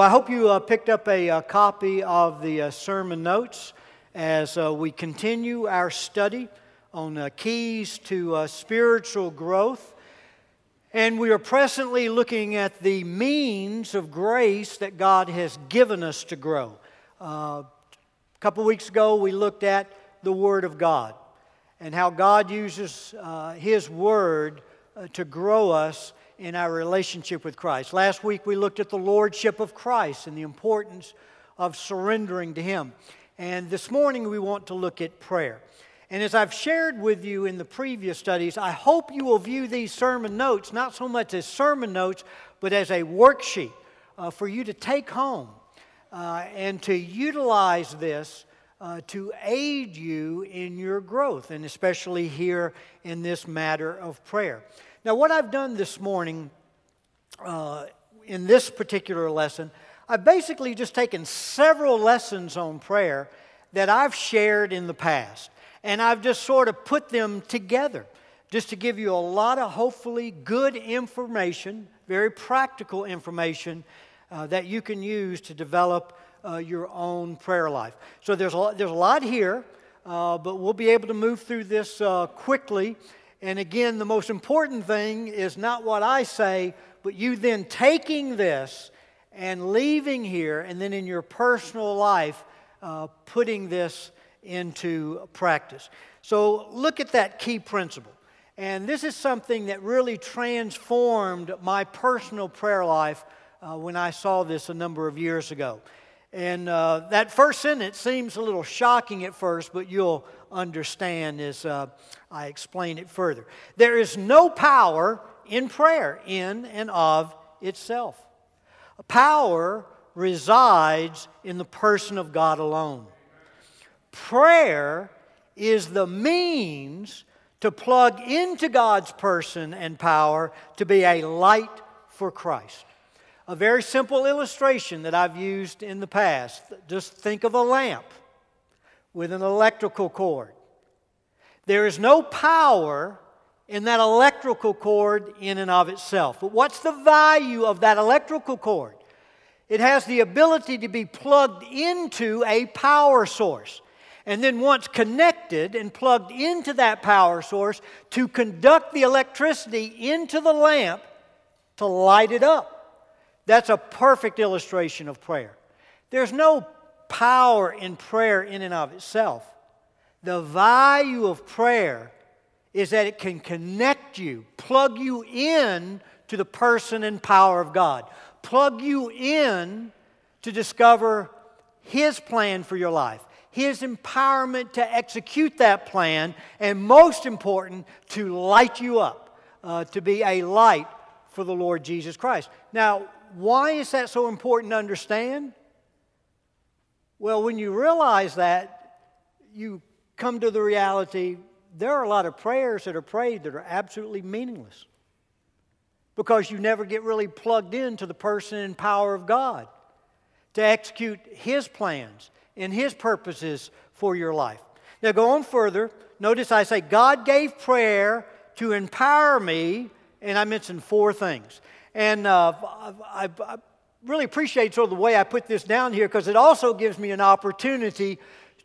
I hope you uh, picked up a, uh, copy of the uh, sermon notes as uh, we continue our study on uh, keys to uh, spiritual growth. And we are presently looking at the means of grace that God has given us to grow. a couple weeks ago, we looked at the Word of God and how God uses His Word to grow us in our relationship with Christ. Last week we looked at the lordship of Christ and the importance of surrendering to Him. And this morning we want to look at prayer. And as I've shared with you in the previous studies, I hope you will view these sermon notes not so much as sermon notes, but as a worksheet uh, for you to take home uh, and to utilize this uh, to aid you in your growth, and especially here in this matter of prayer. Now, what I've done this morning uh, in this particular lesson, I've basically just taken several lessons on prayer that I've shared in the past, and I've just sort of put them together just to give you a lot of hopefully good information, very practical information uh, that you can use to develop uh, your own prayer life. So there's a lot, there's a lot here, uh, but we'll be able to move through this uh, quickly. And again, the most important thing is not what I say, but you then taking this and leaving here, and then in your personal life, uh, putting this into practice. So look at that key principle. And this is something that really transformed my personal prayer life uh, when I saw this a number of years ago. And uh, that first sentence seems a little shocking at first, but you'll understand as uh, I explain it further. There is no power in prayer in and of itself. Power resides in the person of God alone. Prayer is the means to plug into God's person and power to be a light for Christ. A very simple illustration that I've used in the past. Just think of a lamp with an electrical cord. There is no power in that electrical cord in and of itself. But what's the value of that electrical cord? It has the ability to be plugged into a power source. And then, once connected and plugged into that power source, to conduct the electricity into the lamp to light it up. That's a perfect illustration of prayer. There's no power in prayer in and of itself. The value of prayer is that it can connect you, plug you in to the person and power of God, plug you in to discover His plan for your life, His empowerment to execute that plan, and most important, to light you up, uh, to be a light for the Lord Jesus Christ. Now, why is that so important to understand? Well, when you realize that, you come to the reality there are a lot of prayers that are prayed that are absolutely meaningless because you never get really plugged into the person and power of God to execute His plans and His purposes for your life. Now, go on further. Notice I say, God gave prayer to empower me, and I mentioned four things. And uh, I, I, really appreciate sort of the way I put this down here because it also gives me an opportunity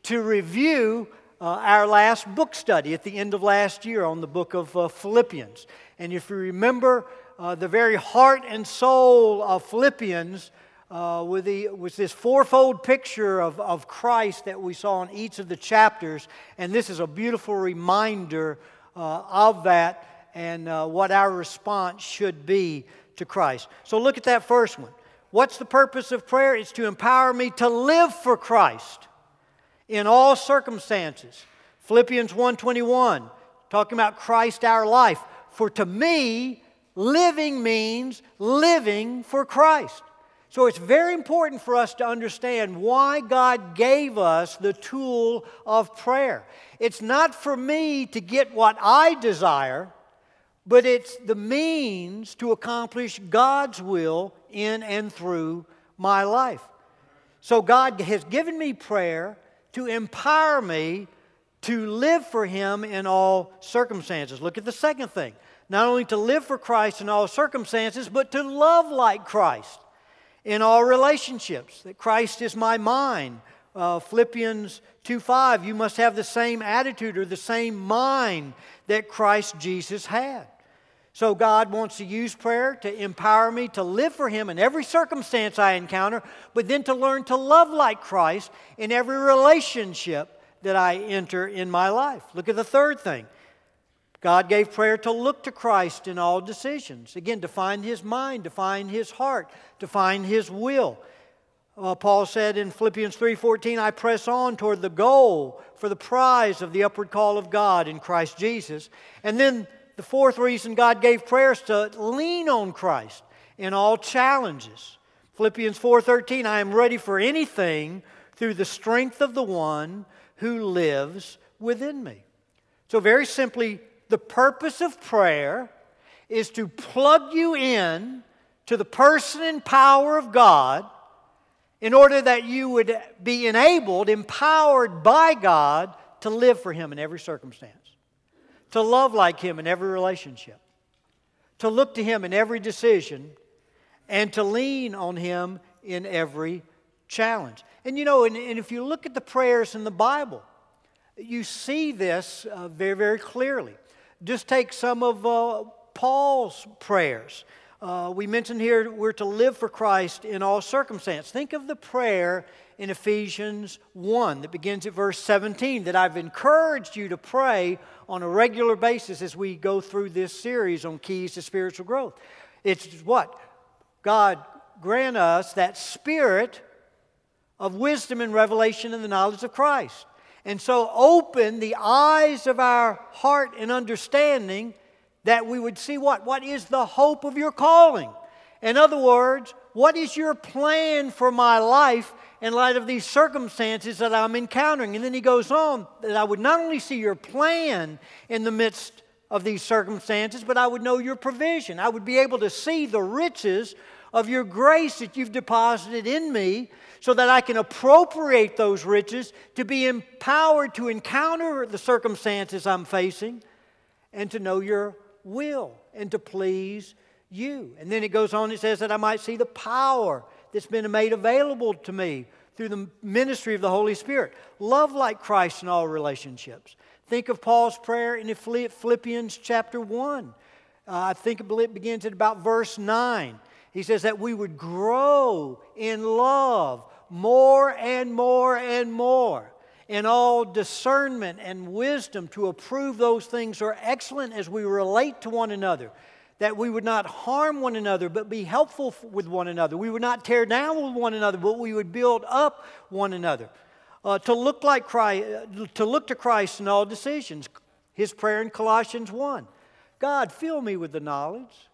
to review uh, our last book study at the end of last year on the book of uh, Philippians. And if you remember, uh, the very heart and soul of Philippians uh, with the, was this fourfold picture of, of Christ that we saw in each of the chapters. And this is a beautiful reminder uh, of that and uh, what our response should be to Christ. So look at that first one. What's the purpose of prayer? It's to empower me to live for Christ in all circumstances. Philippians 1:21 talking about Christ our life. For to me, living means living for Christ. So it's very important for us to understand why God gave us the tool of prayer. It's not for me to get what I desire, but it's the means to accomplish God's will in and through my life. So God has given me prayer to empower me to live for Him in all circumstances. Look at the second thing not only to live for Christ in all circumstances, but to love like Christ in all relationships, that Christ is my mind. Uh, Philippians 2 5, you must have the same attitude or the same mind that Christ Jesus had. So, God wants to use prayer to empower me to live for Him in every circumstance I encounter, but then to learn to love like Christ in every relationship that I enter in my life. Look at the third thing. God gave prayer to look to Christ in all decisions. Again, to find His mind, to find His heart, to find His will. Uh, Paul said in Philippians 3:14, "I press on toward the goal for the prize of the upward call of God in Christ Jesus." And then the fourth reason God gave prayers to lean on Christ in all challenges. Philippians 4:13 I am ready for anything through the strength of the one who lives within me. So very simply the purpose of prayer is to plug you in to the person and power of God in order that you would be enabled, empowered by God to live for him in every circumstance to love like Him in every relationship, to look to Him in every decision, and to lean on Him in every challenge. And you know, and, and if you look at the prayers in the Bible, you see this uh, very, very clearly. Just take some of uh, Paul's prayers. Uh, we mentioned here we're to live for Christ in all circumstance. Think of the prayer in Ephesians 1 that begins at verse 17 that I've encouraged you to pray on a regular basis as we go through this series on keys to spiritual growth. It's what? God grant us that spirit of wisdom and revelation and the knowledge of Christ. And so open the eyes of our heart and understanding that we would see what? What is the hope of your calling? In other words, what is your plan for my life in light of these circumstances that I'm encountering? And then he goes on that I would not only see your plan in the midst of these circumstances, but I would know your provision. I would be able to see the riches of your grace that you've deposited in me so that I can appropriate those riches to be empowered to encounter the circumstances I'm facing and to know your will and to please you. And then it goes on, it says that I might see the power that's been made available to me through the ministry of the Holy Spirit. Love like Christ in all relationships. Think of Paul's prayer in Philippians chapter 1. Uh, I think it begins at about verse 9. He says that we would grow in love more and more and more in all discernment and wisdom to approve those things are excellent as we relate to one another that we would not harm one another, but be helpful with one another. We would not tear down with one another, but we would build up one another. Uh, to look like Christ, uh, to look to Christ in all decisions. His prayer in Colossians 1. God, fill me with the knowledge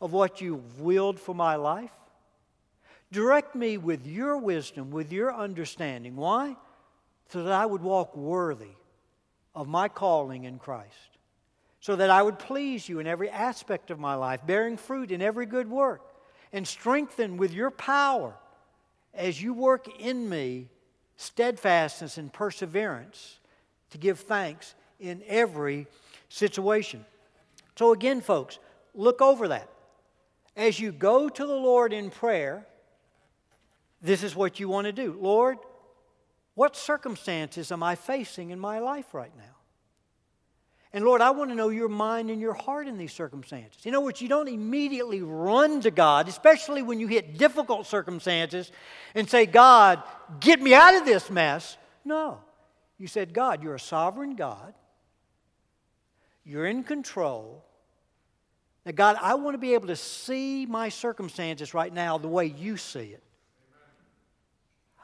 of what you've willed for my life. Direct me with your wisdom, with your understanding. Why? So that I would walk worthy of my calling in Christ so that I would please you in every aspect of my life, bearing fruit in every good work, and strengthen with your power as you work in me steadfastness and perseverance to give thanks in every situation. So, again, folks, look over that. As you go to the Lord in prayer, this is what you want to do. Lord, what circumstances am I facing in my life right now? And Lord, I want to know your mind and your heart in these circumstances. You know what? You don't immediately run to God, especially when you hit difficult circumstances, and say, God, get me out of this mess. No. You said, God, you're a sovereign God. You're in control. Now, God, I want to be able to see my circumstances right now the way you see it.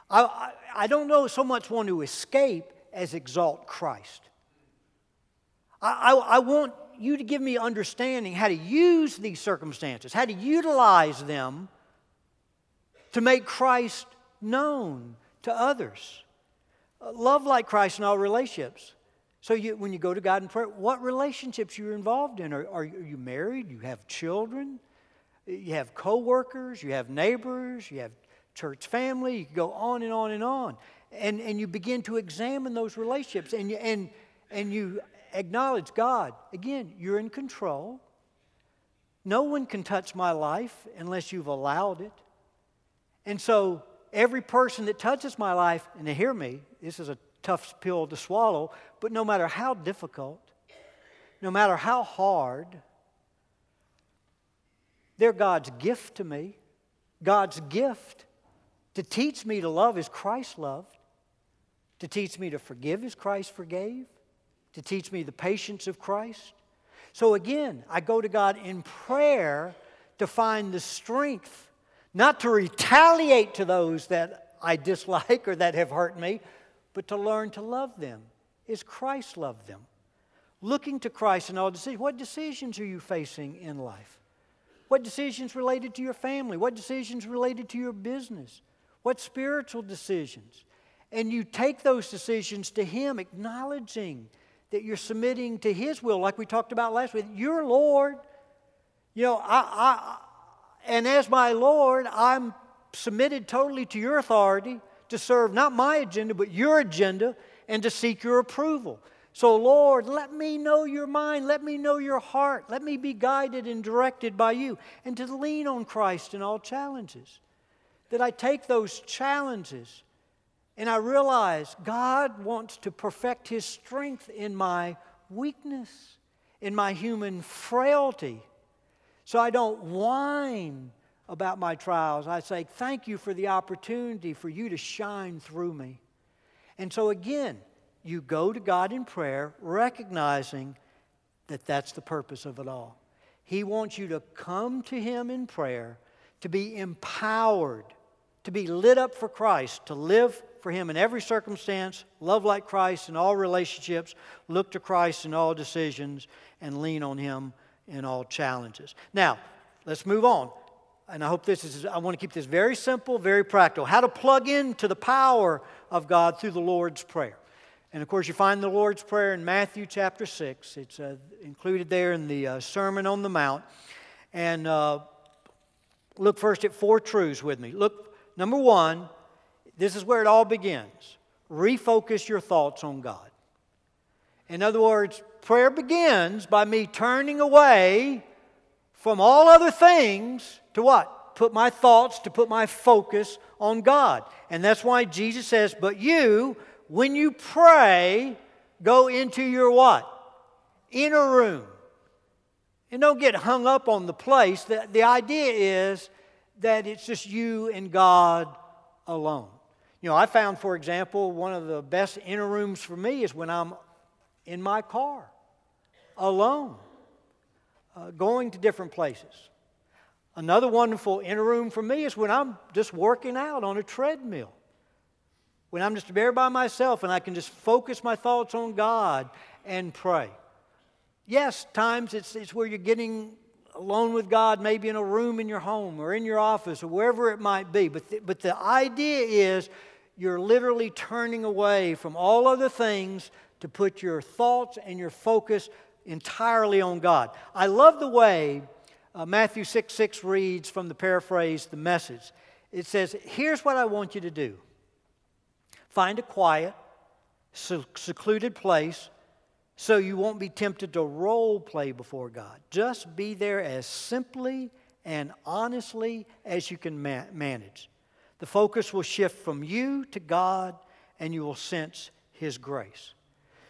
I, I, I don't know so much want to escape as exalt Christ. I, I, want you to give me understanding how to use these circumstances, how to utilize them to make Christ known to others. Uh, love like Christ in all relationships. So you, when you go to God in prayer, what relationships you're involved in? Are, are you married? You have children? You have coworkers? You have neighbors? You have church family? You go on and on and on. And, and you begin to examine those relationships and you, and, and you acknowledge God. Again, you're in control. No one can touch my life unless you've allowed it. And so every person that touches my life, and hear me, this is a tough pill to swallow, but no matter how difficult, no matter how hard, they're God's gift to me. God's gift to teach me to love as Christ loved, to teach me to forgive as Christ forgave, to teach me the patience of Christ. So again, I go to God in prayer to find the strength, not to retaliate to those that I dislike or that have hurt me, but to learn to love them as Christ loved them. Looking to Christ in all decisions. What decisions are you facing in life? What decisions related to your family? What decisions related to your business? What spiritual decisions? And you take those decisions to Him, acknowledging that you're submitting to His will, like we talked about last week. You're Lord. You know, I, I, and as my Lord, I'm submitted totally to your authority to serve not my agenda, but your agenda and to seek your approval. So, Lord, let me know your mind. Let me know your heart. Let me be guided and directed by you. And to lean on Christ in all challenges. That I take those challenges and I realize God wants to perfect His strength in my weakness, in my human frailty. So I don't whine about my trials. I say, Thank you for the opportunity for you to shine through me. And so, again, you go to God in prayer, recognizing that that's the purpose of it all. He wants you to come to Him in prayer, to be empowered, to be lit up for Christ, to live for Him in every circumstance, love like Christ in all relationships, look to Christ in all decisions, and lean on Him in all challenges. Now, let's move on. And I hope this is, I want to keep this very simple, very practical. How to plug into the power of God through the Lord's Prayer. And of course, you find the Lord's Prayer in Matthew chapter 6. It's uh, included there in the uh, Sermon on the Mount. And uh, look first at four truths with me. Look, number one, this is where it all begins. Refocus your thoughts on God. In other words, prayer begins by me turning away from all other things to what? Put my thoughts, to put my focus on God. And that's why Jesus says, But you, when you pray, go into your what? Inner room. And don't get hung up on the place. The, the idea is that it's just you and God alone. You know, I found, for example, one of the best inner rooms for me is when I'm in my car, alone, uh, going to different places. Another wonderful inner room for me is when I'm just working out on a treadmill when I'm just there by myself and I can just focus my thoughts on God and pray. Yes, times it's, it's where you're getting alone with God, maybe in a room in your home or in your office or wherever it might be. But the, but the idea is you're literally turning away from all other things to put your thoughts and your focus entirely on God. I love the way uh, Matthew 6 6 reads from the paraphrase, the message. It says, Here's what I want you to do Find a quiet, secluded place so you won't be tempted to role play before God. Just be there as simply and honestly as you can ma- manage. The focus will shift from you to God and you will sense His grace.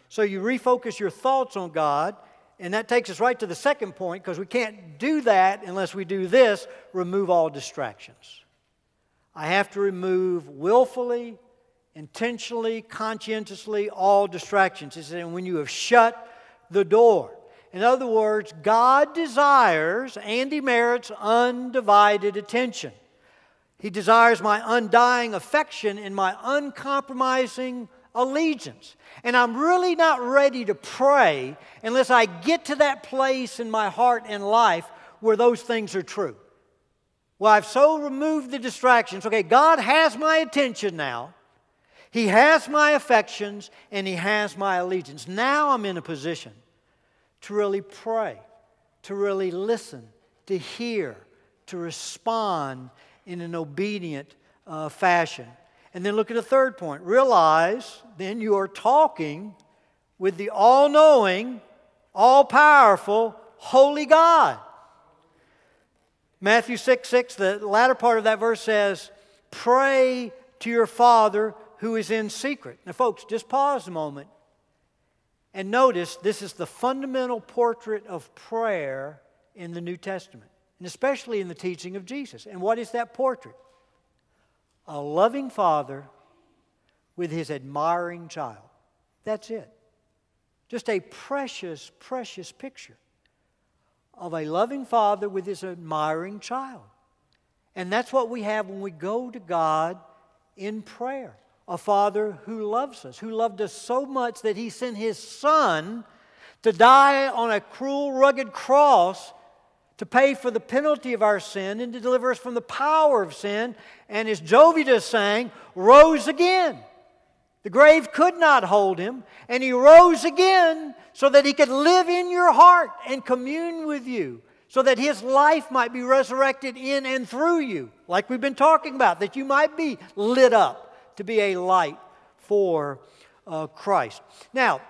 So you refocus your thoughts on God, and that takes us right to the second point because we can't do that unless we do this remove all distractions. I have to remove willfully intentionally, conscientiously, all distractions. He said, when you have shut the door. In other words, God desires and He merits undivided attention. He desires my undying affection and my uncompromising allegiance. And I'm really not ready to pray unless I get to that place in my heart and life where those things are true. Well, I've so removed the distractions. Okay, God has my attention now. He has my affections and He has my allegiance. Now I'm in a position to really pray, to really listen, to hear, to respond in an obedient uh, fashion. And then look at the third point. Realize then you are talking with the all knowing, all powerful, holy God. Matthew 6 6, the latter part of that verse says, pray to your Father who is in secret. Now, folks, just pause a moment and notice this is the fundamental portrait of prayer in the New Testament, and especially in the teaching of Jesus. And what is that portrait? A loving father with his admiring child. That's it. Just a precious, precious picture of a loving father with his admiring child. And that's what we have when we go to God in prayer. A father who loves us, who loved us so much that he sent his son to die on a cruel, rugged cross to pay for the penalty of our sin and to deliver us from the power of sin. And as Jovita sang, rose again. The grave could not hold him, and he rose again so that he could live in your heart and commune with you, so that his life might be resurrected in and through you, like we've been talking about, that you might be lit up to be a light for uh, Christ. Now,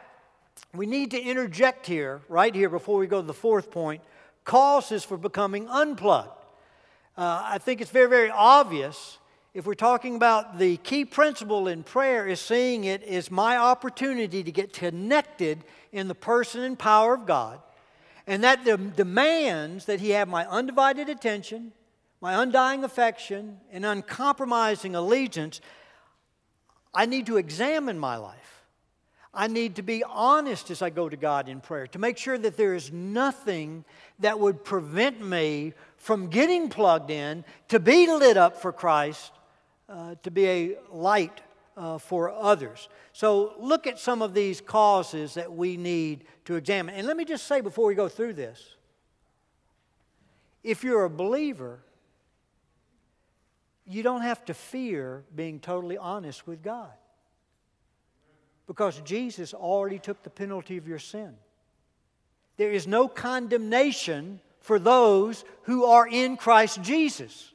we need to interject here, right here, before we go to the fourth point causes for becoming unplugged. Uh, I think it's very, very obvious if we're talking about the key principle in prayer is seeing it as my opportunity to get connected in the person and power of God. And that demands that He have my undivided attention, my undying affection, and uncompromising allegiance. I need to examine my life. I need to be honest as I go to God in prayer to make sure that there is nothing that would prevent me from getting plugged in, to be lit up for Christ, uh, to be a light uh, for others. So, look at some of these causes that we need to examine. And let me just say before we go through this if you're a believer, you don't have to fear being totally honest with God because Jesus already took the penalty of your sin. There is no condemnation for those who are in Christ Jesus.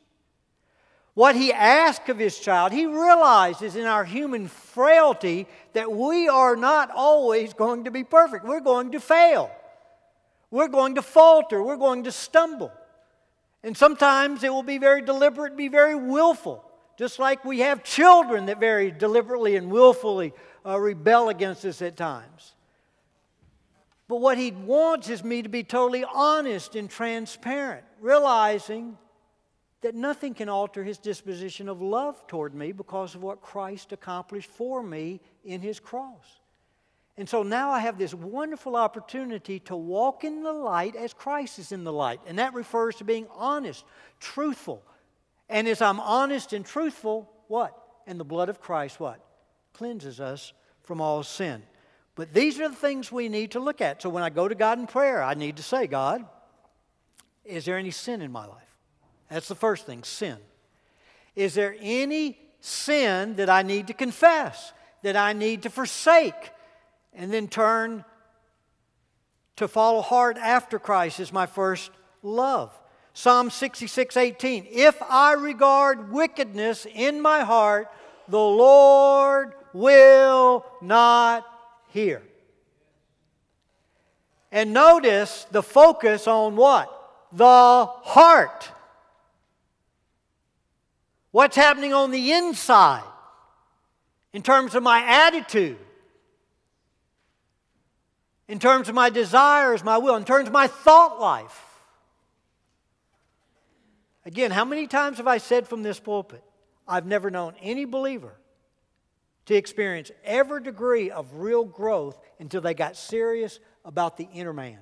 What he asked of his child, he realizes in our human frailty that we are not always going to be perfect. We're going to fail. We're going to falter. We're going to stumble. And sometimes it will be very deliberate, be very willful. Just like we have children that very deliberately and willfully uh, rebel against us at times. But what he wants is me to be totally honest and transparent, realizing that nothing can alter his disposition of love toward me because of what Christ accomplished for me in his cross. And so now I have this wonderful opportunity to walk in the light as Christ is in the light. And that refers to being honest, truthful. And as I'm honest and truthful, what? And the blood of Christ, what? Cleanses us from all sin. But these are the things we need to look at. So when I go to God in prayer, I need to say, God, is there any sin in my life? That's the first thing sin. Is there any sin that I need to confess, that I need to forsake, and then turn to follow hard after Christ is my first love? Psalm 66 18. If I regard wickedness in my heart, the Lord will not hear. And notice the focus on what? The heart. What's happening on the inside in terms of my attitude, in terms of my desires, my will, in terms of my thought life. Again, how many times have I said from this pulpit, I've never known any believer to experience every degree of real growth until they got serious about the inner man,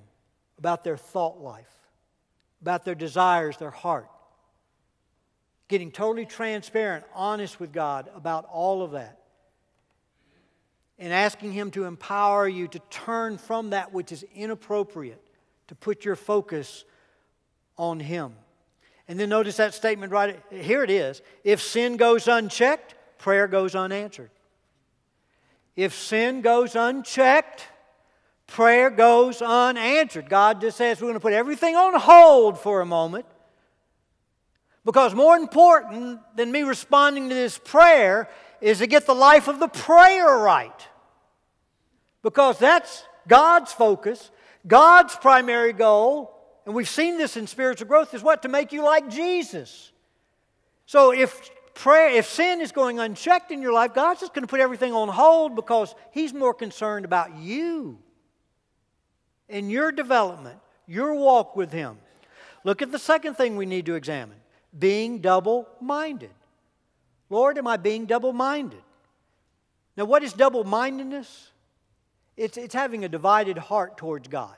about their thought life, about their desires, their heart getting totally transparent, honest with God about all of that. And asking Him to empower you to turn from that which is inappropriate, to put your focus on Him. And then notice that statement right here it is. If sin goes unchecked, prayer goes unanswered. If sin goes unchecked, prayer goes unanswered. God just says we're going to put everything on hold for a moment because more important than me responding to this prayer is to get the life of the prayer right. Because that's God's focus, God's primary goal, and we've seen this in spiritual growth, is what? To make you like Jesus. So if prayer, if sin is going unchecked in your life, God's just going to put everything on hold because He's more concerned about you and your development, your walk with Him. Look at the second thing we need to examine being double minded. Lord, am I being double minded? Now, what is double mindedness? It's, it's having a divided heart towards God.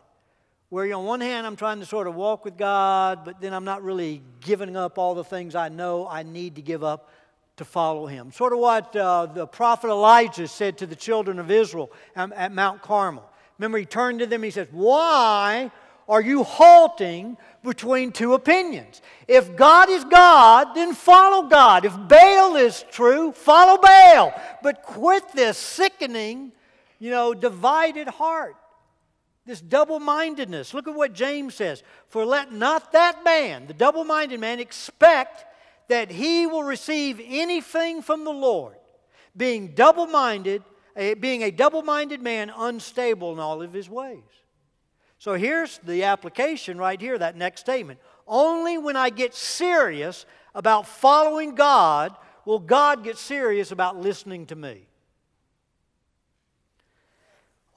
Where on one hand, I'm trying to sort of walk with God, but then I'm not really giving up all the things I know I need to give up to follow Him. Sort of what uh, the prophet Elijah said to the children of Israel at, at Mount Carmel. Remember, he turned to them he says, Why are you halting between two opinions? If God is God, then follow God. If Baal is true, follow Baal. But quit this sickening, you know, divided heart. This double mindedness. Look at what James says. For let not that man, the double minded man, expect that he will receive anything from the Lord, being double minded, eh, being a double minded man, unstable in all of his ways. So here's the application right here, that next statement. Only when I get serious about following God will God get serious about listening to me.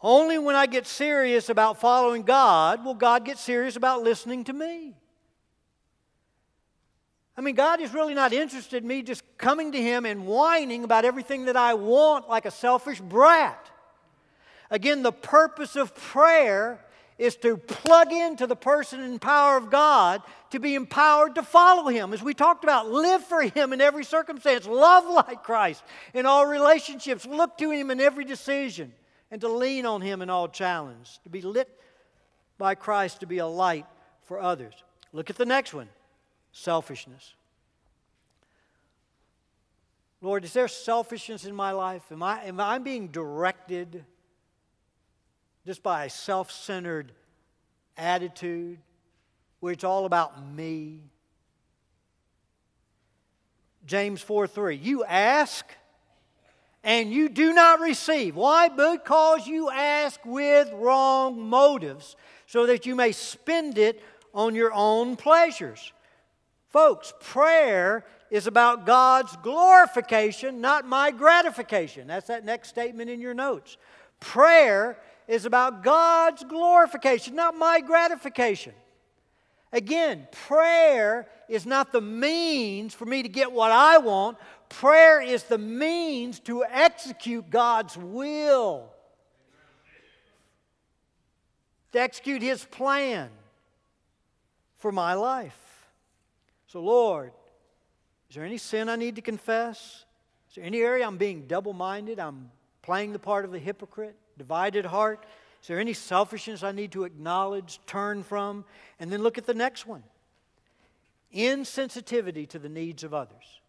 Only when I get serious about following God will God get serious about listening to me. I mean, God is really not interested in me just coming to Him and whining about everything that I want like a selfish brat. Again, the purpose of prayer is to plug into the person and power of God to be empowered to follow Him. As we talked about, live for Him in every circumstance, love like Christ in all relationships, look to Him in every decision, and to lean on Him in all challenge, to be lit by Christ, to be a light for others. Look at the next one selfishness. Lord, is there selfishness in my life? Am I, am I being directed? Just by a self centered attitude where it's all about me. James 4 3. You ask and you do not receive. Why? Because you ask with wrong motives so that you may spend it on your own pleasures. Folks, prayer is about God's glorification, not my gratification. That's that next statement in your notes. Prayer is about God's glorification, not my gratification. Again, prayer is not the means for me to get what I want. Prayer is the means to execute God's will, to execute His plan for my life. So, Lord, is there any sin I need to confess? Is there any area I'm being double minded? I'm playing the part of the hypocrite? Divided heart? Is there any selfishness I need to acknowledge, turn from? And then look at the next one insensitivity to the needs of others.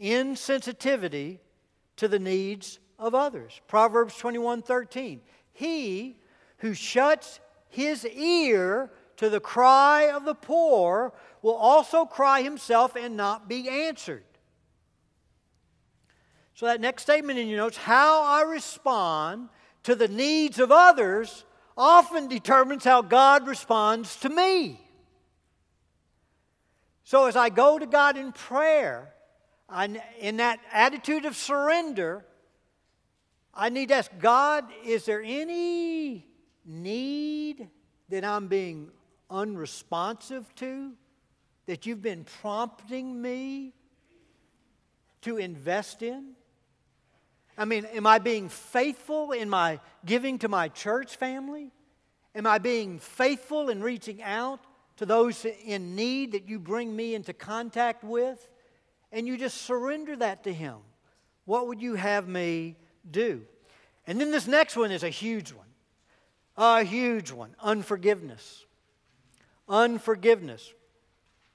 Insensitivity to the needs of others. Proverbs 21 13. He who shuts his ear to the cry of the poor will also cry himself and not be answered. So, that next statement in your notes how I respond to the needs of others often determines how God responds to me. So as I go to God in prayer, I, in that attitude of surrender, I need to ask God, is there any need that I'm being unresponsive to? That you've been prompting me to invest in? I mean, am I being faithful in my giving to my church family? Am I being faithful in reaching out to those in need that you bring me into contact with? And you just surrender that to Him. What would you have me do? And then this next one is a huge one. A huge one unforgiveness. Unforgiveness.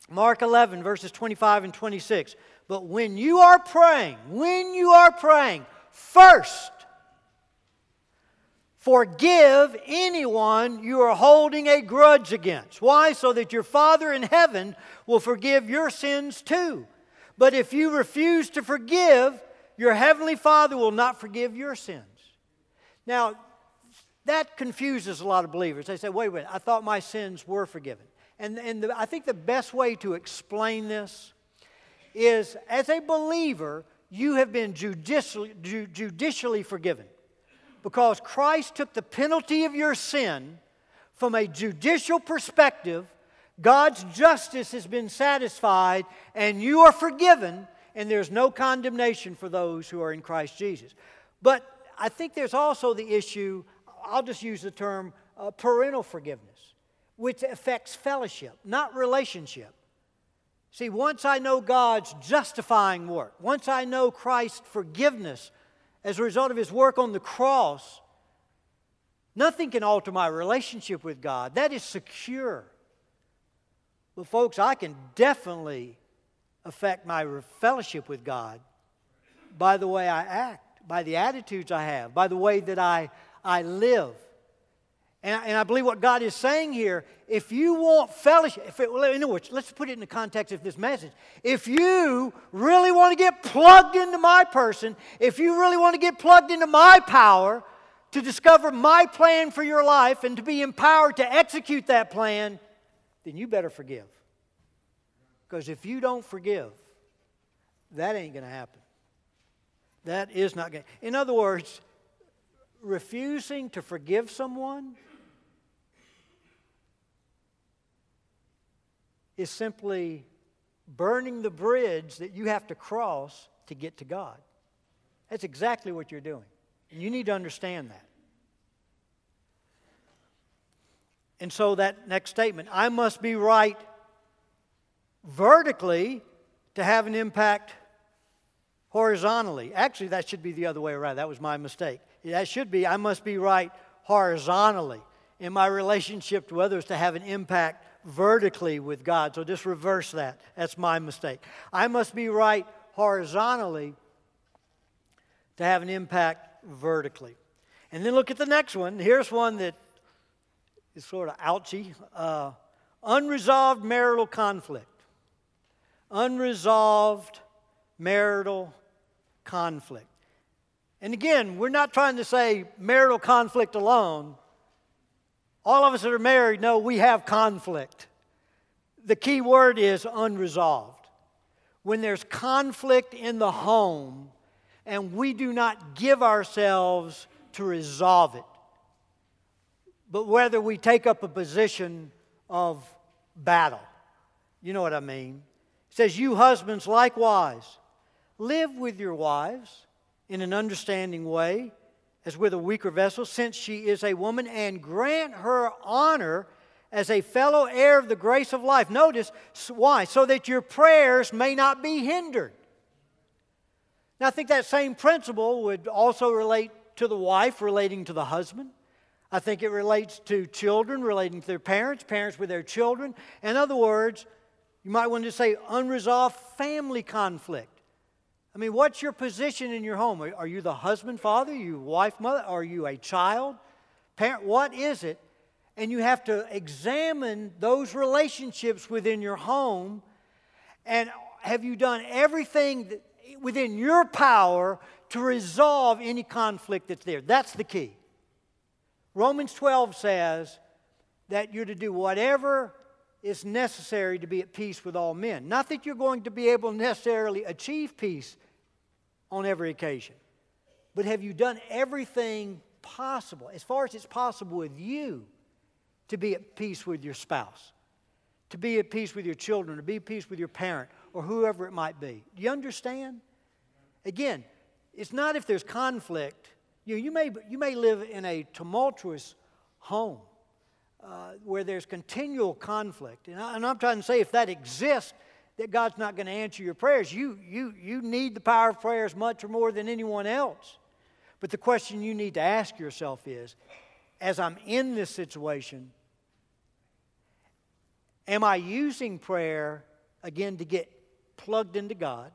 Mark 11, verses 25 and 26. But when you are praying, when you are praying, first. Forgive anyone you are holding a grudge against. Why? So that your Father in heaven will forgive your sins too. But if you refuse to forgive, your Heavenly Father will not forgive your sins. Now, that confuses a lot of believers. They say, wait, wait, I thought my sins were forgiven. And, and the, I think the best way to explain this is as a believer, you have been judicially, judicially forgiven because Christ took the penalty of your sin from a judicial perspective. God's justice has been satisfied, and you are forgiven, and there's no condemnation for those who are in Christ Jesus. But I think there's also the issue, I'll just use the term uh, parental forgiveness, which affects fellowship, not relationship. See, once I know God's justifying work, once I know Christ's forgiveness as a result of his work on the cross, nothing can alter my relationship with God. That is secure. But, folks, I can definitely affect my fellowship with God by the way I act, by the attitudes I have, by the way that I, I live. And, and I believe what God is saying here, if you want fellowship, if it, in other words, let's put it in the context of this message. If you really want to get plugged into my person, if you really want to get plugged into my power to discover my plan for your life and to be empowered to execute that plan, then you better forgive. Because if you don't forgive, that ain't going to happen. That is not going to. In other words, refusing to forgive someone is simply burning the bridge that you have to cross to get to God. That's exactly what you're doing. And you need to understand that. And so, that next statement I must be right vertically to have an impact horizontally. Actually, that should be the other way around. That was my mistake. That should be I must be right horizontally in my relationship to others to have an impact vertically with God. So just reverse that. That's my mistake. I must be right horizontally to have an impact vertically. And then look at the next one. Here's one that is sort of ouchy uh, unresolved marital conflict. Unresolved marital conflict. And again, we're not trying to say marital conflict alone. All of us that are married know we have conflict. The key word is unresolved. When there's conflict in the home and we do not give ourselves to resolve it, but whether we take up a position of battle. You know what I mean? It says, You husbands likewise live with your wives in an understanding way as with a weaker vessel, since she is a woman, and grant her honor as a fellow heir of the grace of life. Notice why? So that your prayers may not be hindered. Now, I think that same principle would also relate to the wife relating to the husband. I think it relates to children relating to their parents, parents with their children. In other words, you might want to say unresolved family conflict. I mean, what's your position in your home? Are you the husband, father? You wife, mother? Are you a child? Parent? What is it? And you have to examine those relationships within your home. And have you done everything within your power to resolve any conflict that's there? That's the key. Romans 12 says that you're to do whatever is necessary to be at peace with all men. Not that you're going to be able to necessarily achieve peace on every occasion, but have you done everything possible, as far as it's possible with you, to be at peace with your spouse, to be at peace with your children, to be at peace with your parent, or whoever it might be? Do you understand? Again, it's not if there's conflict. You, you, may, you may live in a tumultuous home uh, where there's continual conflict. And, I, I'm trying to say if that exists, that God's not going to answer your prayers. You, you, you need the power of prayer as much or more than anyone else. But the question you need to ask yourself is as I'm in this situation, am I using prayer again to get plugged into God?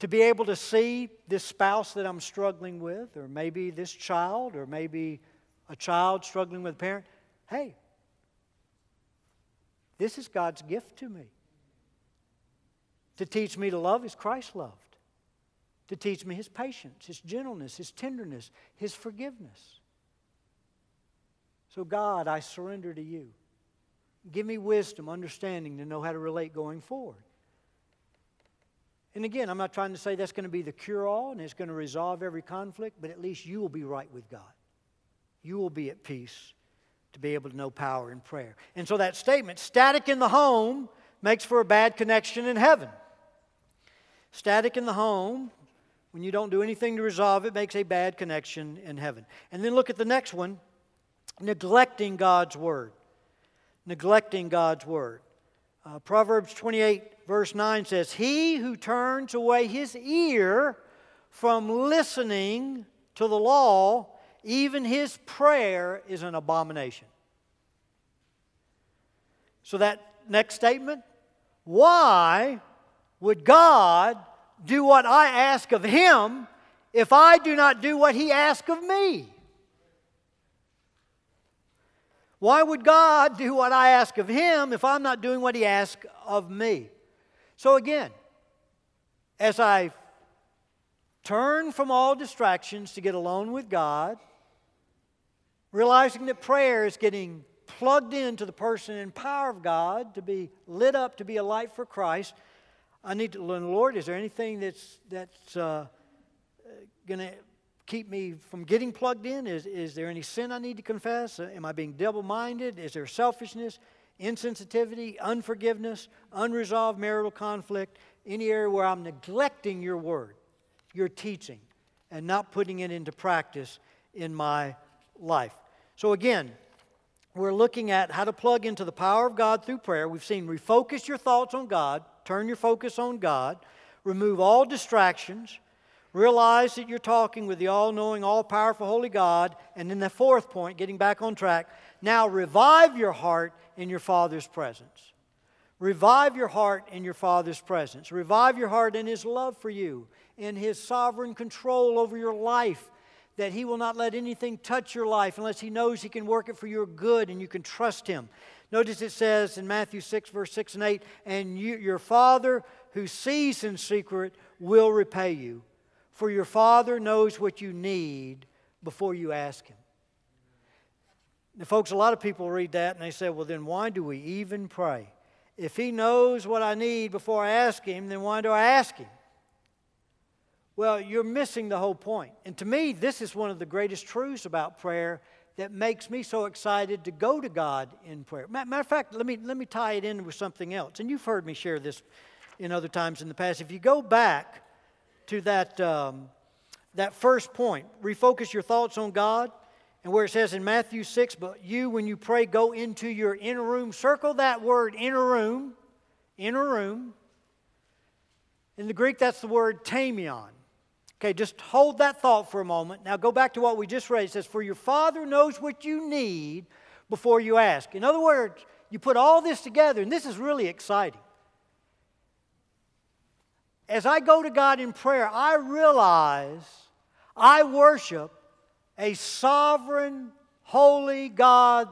To be able to see this spouse that I'm struggling with, or maybe this child, or maybe a child struggling with a parent. Hey, this is God's gift to me. To teach me to love as Christ loved. To teach me his patience, his gentleness, his tenderness, his forgiveness. So, God, I surrender to you. Give me wisdom, understanding to know how to relate going forward. And again, I'm not trying to say that's going to be the cure all and it's going to resolve every conflict, but at least you will be right with God. You will be at peace to be able to know power in prayer. And so that statement, static in the home, makes for a bad connection in heaven. Static in the home, when you don't do anything to resolve it, makes a bad connection in heaven. And then look at the next one neglecting God's word. Neglecting God's word. Uh, Proverbs 28, verse 9 says, He who turns away his ear from listening to the law, even his prayer is an abomination. So, that next statement, why would God do what I ask of him if I do not do what he asks of me? Why would God do what I ask of Him if I'm not doing what He asks of me? So, again, as I turn from all distractions to get alone with God, realizing that prayer is getting plugged into the person and power of God to be lit up, to be a light for Christ, I need to learn, Lord, is there anything that's, that's uh, going to keep me from getting plugged in? Is, is there any sin I need to confess? Uh, am I being double minded? Is there selfishness, insensitivity, unforgiveness, unresolved marital conflict? Any area where I'm neglecting your word, your teaching, and not putting it into practice in my life? So, again, we're looking at how to plug into the power of God through prayer. We've seen refocus your thoughts on God, turn your focus on God, remove all distractions Realize that you're talking with the all knowing, all powerful, holy God. And then the fourth point, getting back on track, now revive your heart in your Father's presence. Revive your heart in your Father's presence. Revive your heart in His love for you, in His sovereign control over your life, that He will not let anything touch your life unless He knows He can work it for your good and you can trust Him. Notice it says in Matthew 6, verse 6 and 8, and you, your Father who sees in secret will repay you. For your Father knows what you need before you ask Him. Now, folks, a lot of people read that and they say, well, then why do we even pray? If He knows what I need before I ask Him, then why do I ask Him? Well, you're missing the whole point. And to me, this is one of the greatest truths about prayer that makes me so excited to go to God in prayer. Matter of fact, let me, let me tie it in with something else. And you've heard me share this in other times in the past. If you go back to that, um, that first point. Refocus your thoughts on God. And where it says in Matthew 6, but you, when you pray, go into your inner room. Circle that word, inner room. Inner room. In the Greek, that's the word tamion. Okay, just hold that thought for a moment. Now go back to what we just read. It says, For your Father knows what you need before you ask. In other words, you put all this together, and this is really exciting as I go to God in prayer, I realize I worship a sovereign, holy God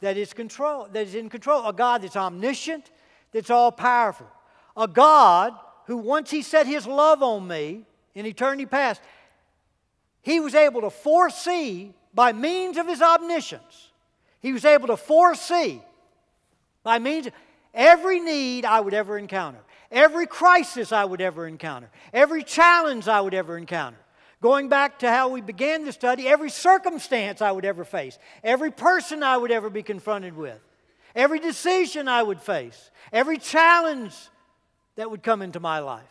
that is control, that is in control, a God that's omniscient, that's all powerful, a God who once He set His love on me in eternity past, He was able to foresee by means of His omniscience. He was able to foresee by means of every need I would ever encounter every crisis I would ever encounter, every challenge I would ever encounter. Going back to how we began the study, every circumstance I would ever face, every person I would ever be confronted with, every decision I would face, every challenge that would come into my life.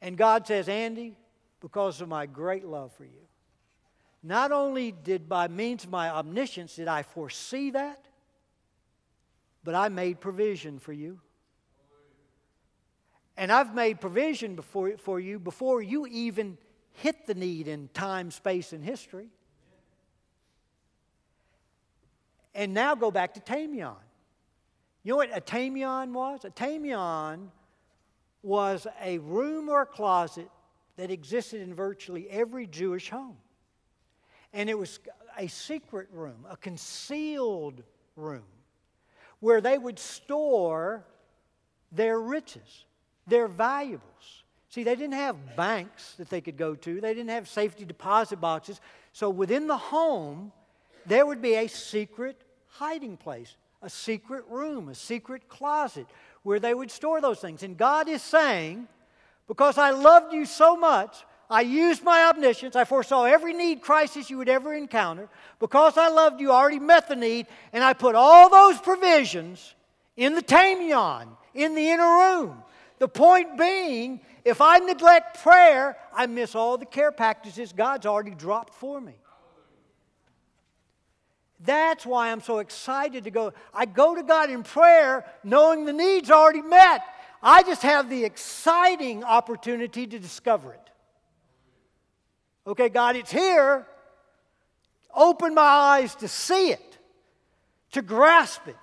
And God says, Andy, because of my great love for you, not only did by means of my omniscience did I foresee that, but I made provision for you. And I've made provision before, for you before you even hit the need in time, space, and history. And now go back to Tamion. You know what a Tamion was? A Tamion was a room or a closet that existed in virtually every Jewish home. And it was a secret room, a concealed room, where they would store their riches their valuables. See, they didn't have banks that they could go to, they didn't have safety deposit boxes. So within the home, there would be a secret hiding place, a secret room, a secret closet where they would store those things. And God is saying, because I loved you so much, I used my omniscience. I foresaw every need, crisis you would ever encounter. Because I loved you, I already met the need, and I put all those provisions in the tamion, in the inner room. The point being, if I neglect prayer, I miss all the care packages God's already dropped for me. That's why I'm so excited to go. I go to God in prayer knowing the need's already met. I just have the exciting opportunity to discover it. Okay, God, it's here. Open my eyes to see it, to grasp it,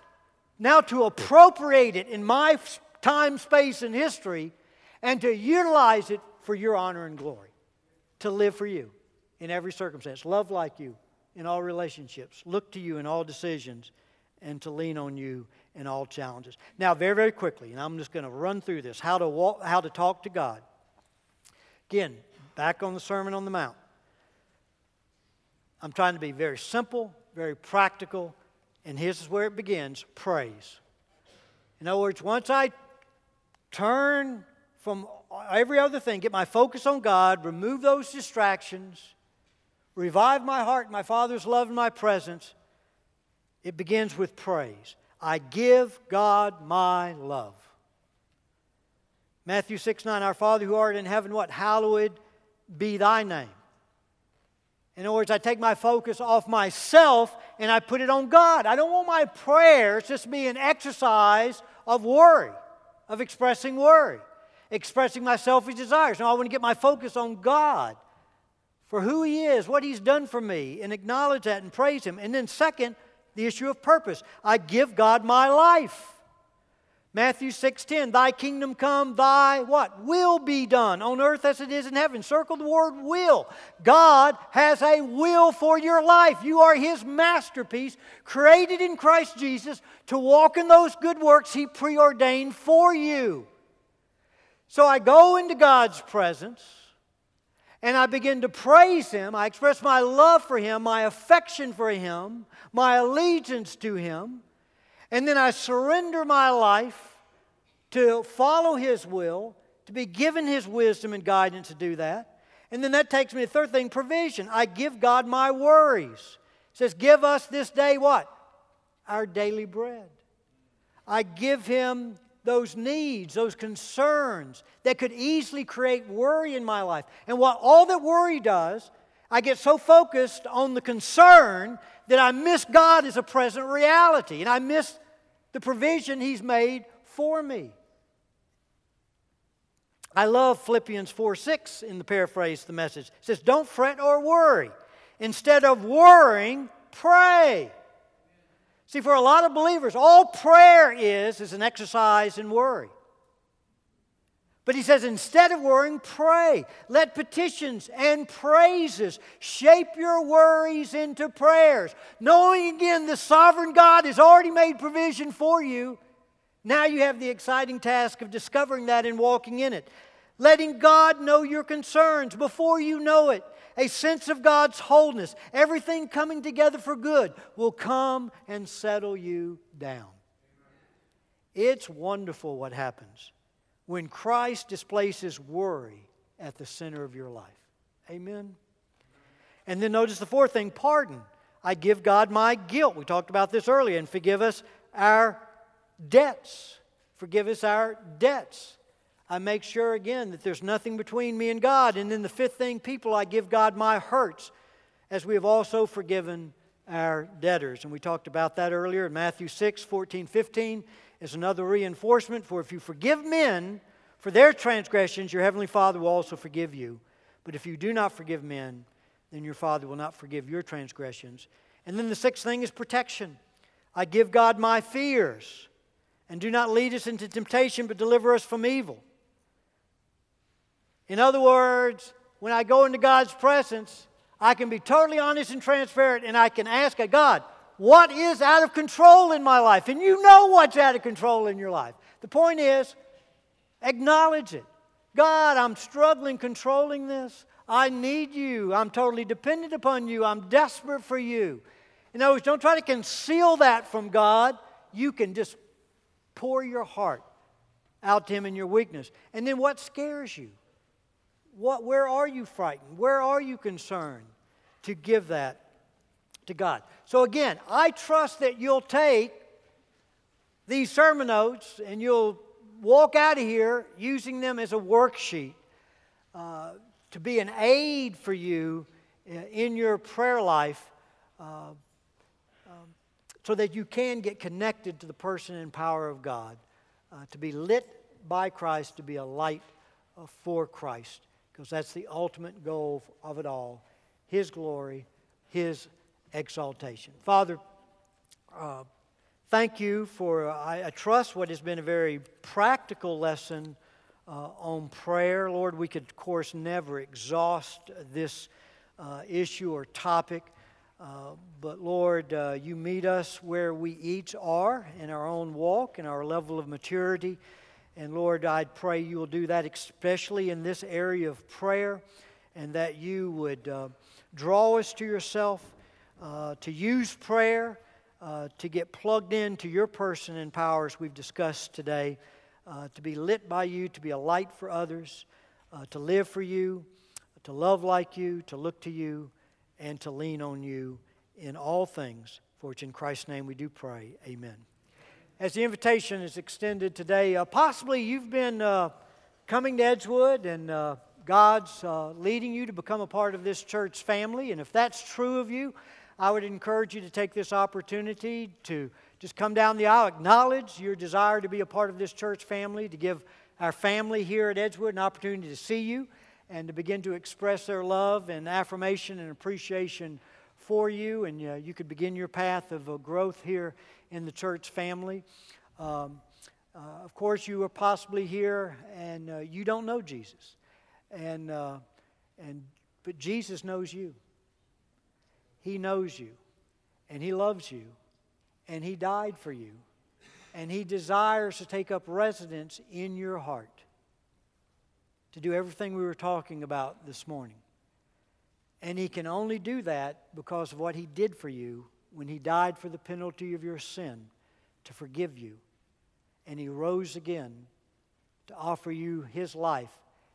now to appropriate it in my time, space, and history, and to utilize it for your honor and glory, to live for you in every circumstance, love like you in all relationships, look to you in all decisions, and to lean on you in all challenges. Now, very, very quickly, and I'm just going to run through this how to, walk, how to talk to God. Again, back on the Sermon on the Mount. I'm trying to be very simple, very practical, and here's where it begins praise. In other words, once I turn from every other thing, get my focus on God, remove those distractions, revive my heart, my Father's love, and my presence, it begins with praise. I give God my love. Matthew 6 9, Our Father who art in heaven, what? Hallowed be thy name. In other words, I take my focus off myself and I put it on God. I don't want my prayers just be an exercise of worry, of expressing worry, expressing my selfish desires. No, I want to get my focus on God for who He is, what He's done for me, and acknowledge that and praise Him. And then, second, the issue of purpose. I give God my life. Matthew 6:10, thy kingdom come, thy what? Will be done on earth as it is in heaven. Circle the word will. God has a will for your life. You are his masterpiece, created in Christ Jesus to walk in those good works he preordained for you. So I go into God's presence and I begin to praise him. I express my love for him, my affection for him, my allegiance to him. And then I surrender my life to follow His will, to be given His wisdom and guidance to do that. And then that takes me to the third thing provision. I give God my worries. It says, Give us this day what? Our daily bread. I give Him those needs, those concerns that could easily create worry in my life. And what all that worry does, I get so focused on the concern that I miss God as a present reality and I miss the provision He's made for me. I love Philippians 4 6 in the paraphrase the message. It says, Don't fret or worry. Instead of worrying, pray. See, for a lot of believers, all prayer is is an exercise in worry. But he says, instead of worrying, pray. Let petitions and praises shape your worries into prayers. Knowing again the sovereign God has already made provision for you, now you have the exciting task of discovering that and walking in it. Letting God know your concerns before you know it. A sense of God's wholeness, everything coming together for good, will come and settle you down. It's wonderful what happens when Christ displaces worry at the center of your life. Amen. And then notice the fourth thing pardon. I give God my guilt. We talked about this earlier. And forgive us our debts. Forgive us our debts. I make sure again that there's nothing between me and God. And then the fifth thing, people, I give God my hurts, as we have also forgiven our debtors. And we talked about that earlier in Matthew 6, 14, 15 is another reinforcement. For if you forgive men for their transgressions, your heavenly Father will also forgive you. But if you do not forgive men, then your Father will not forgive your transgressions. And then the sixth thing is protection. I give God my fears, and do not lead us into temptation, but deliver us from evil. In other words, when I go into God's presence, I can be totally honest and transparent, and I can ask God, what is out of control in my life? And you know what's out of control in your life. The point is, acknowledge it. God, I'm struggling controlling this. I need you. I'm totally dependent upon you. I'm desperate for you. In other words, don't try to conceal that from God. you can just pour your heart out to Him in your weakness. And then what scares you? What, where are you frightened? Where are you concerned to give that to God? So, again, I trust that you'll take these sermon notes and you'll walk out of here using them as a worksheet uh, to be an aid for you uh, in your prayer life uh, um, so that you can get connected to the person and power of God, uh, to be lit by Christ, to be a light uh, for Christ, because that's the ultimate goal of it all His glory, His exaltation. Father, uh, thank you for, I, I, trust, what has been a very practical lesson uh, on prayer. Lord, we could, of course, never exhaust this uh, issue or topic. Uh, but Lord, uh, you meet us where we each are in our own walk and our level of maturity. And Lord, I pray you will do that, especially in this area of prayer, and that you would uh, draw us to yourself, uh, to use prayer, uh, to get plugged into your person and powers we've discussed today, uh, to be lit by you, to be a light for others, uh, to live for you, to love like you, to look to you, and to lean on you in all things. For it's in Christ's name we do pray. Amen as the invitation is extended today, uh, possibly you've been uh, coming to Edgewood and God's uh, leading you to become a part of this church family. And if that's true of you, I would encourage you to take this opportunity to just come down the aisle, acknowledge your desire to be a part of this church family, to give our family here at Edgewood an opportunity to see you and to begin to express their love and affirmation and appreciation for you. And uh, you could begin your path of uh, growth here in the church family. Um, uh, of course, you are possibly here and uh, you don't know Jesus, and uh, and but Jesus knows you. He knows you, and He loves you, and He died for you, and He desires to take up residence in your heart. To do everything we were talking about this morning. And He can only do that because of what He did for you when he died for the penalty of your sin to forgive you. And he rose again to offer you his life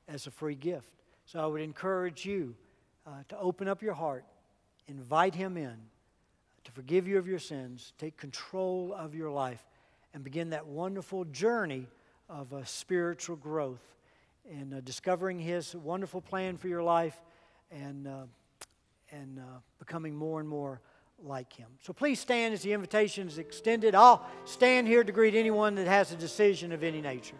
as a free gift. So I would encourage you uh, to open up your heart, invite him in to forgive you of your sins, take control of your life, and begin that wonderful journey of uh, spiritual growth and uh, discovering his wonderful plan for your life and, uh, and uh, becoming more and more like him. So please stand as the invitation is extended. I'll stand here to greet anyone that has a decision of any nature.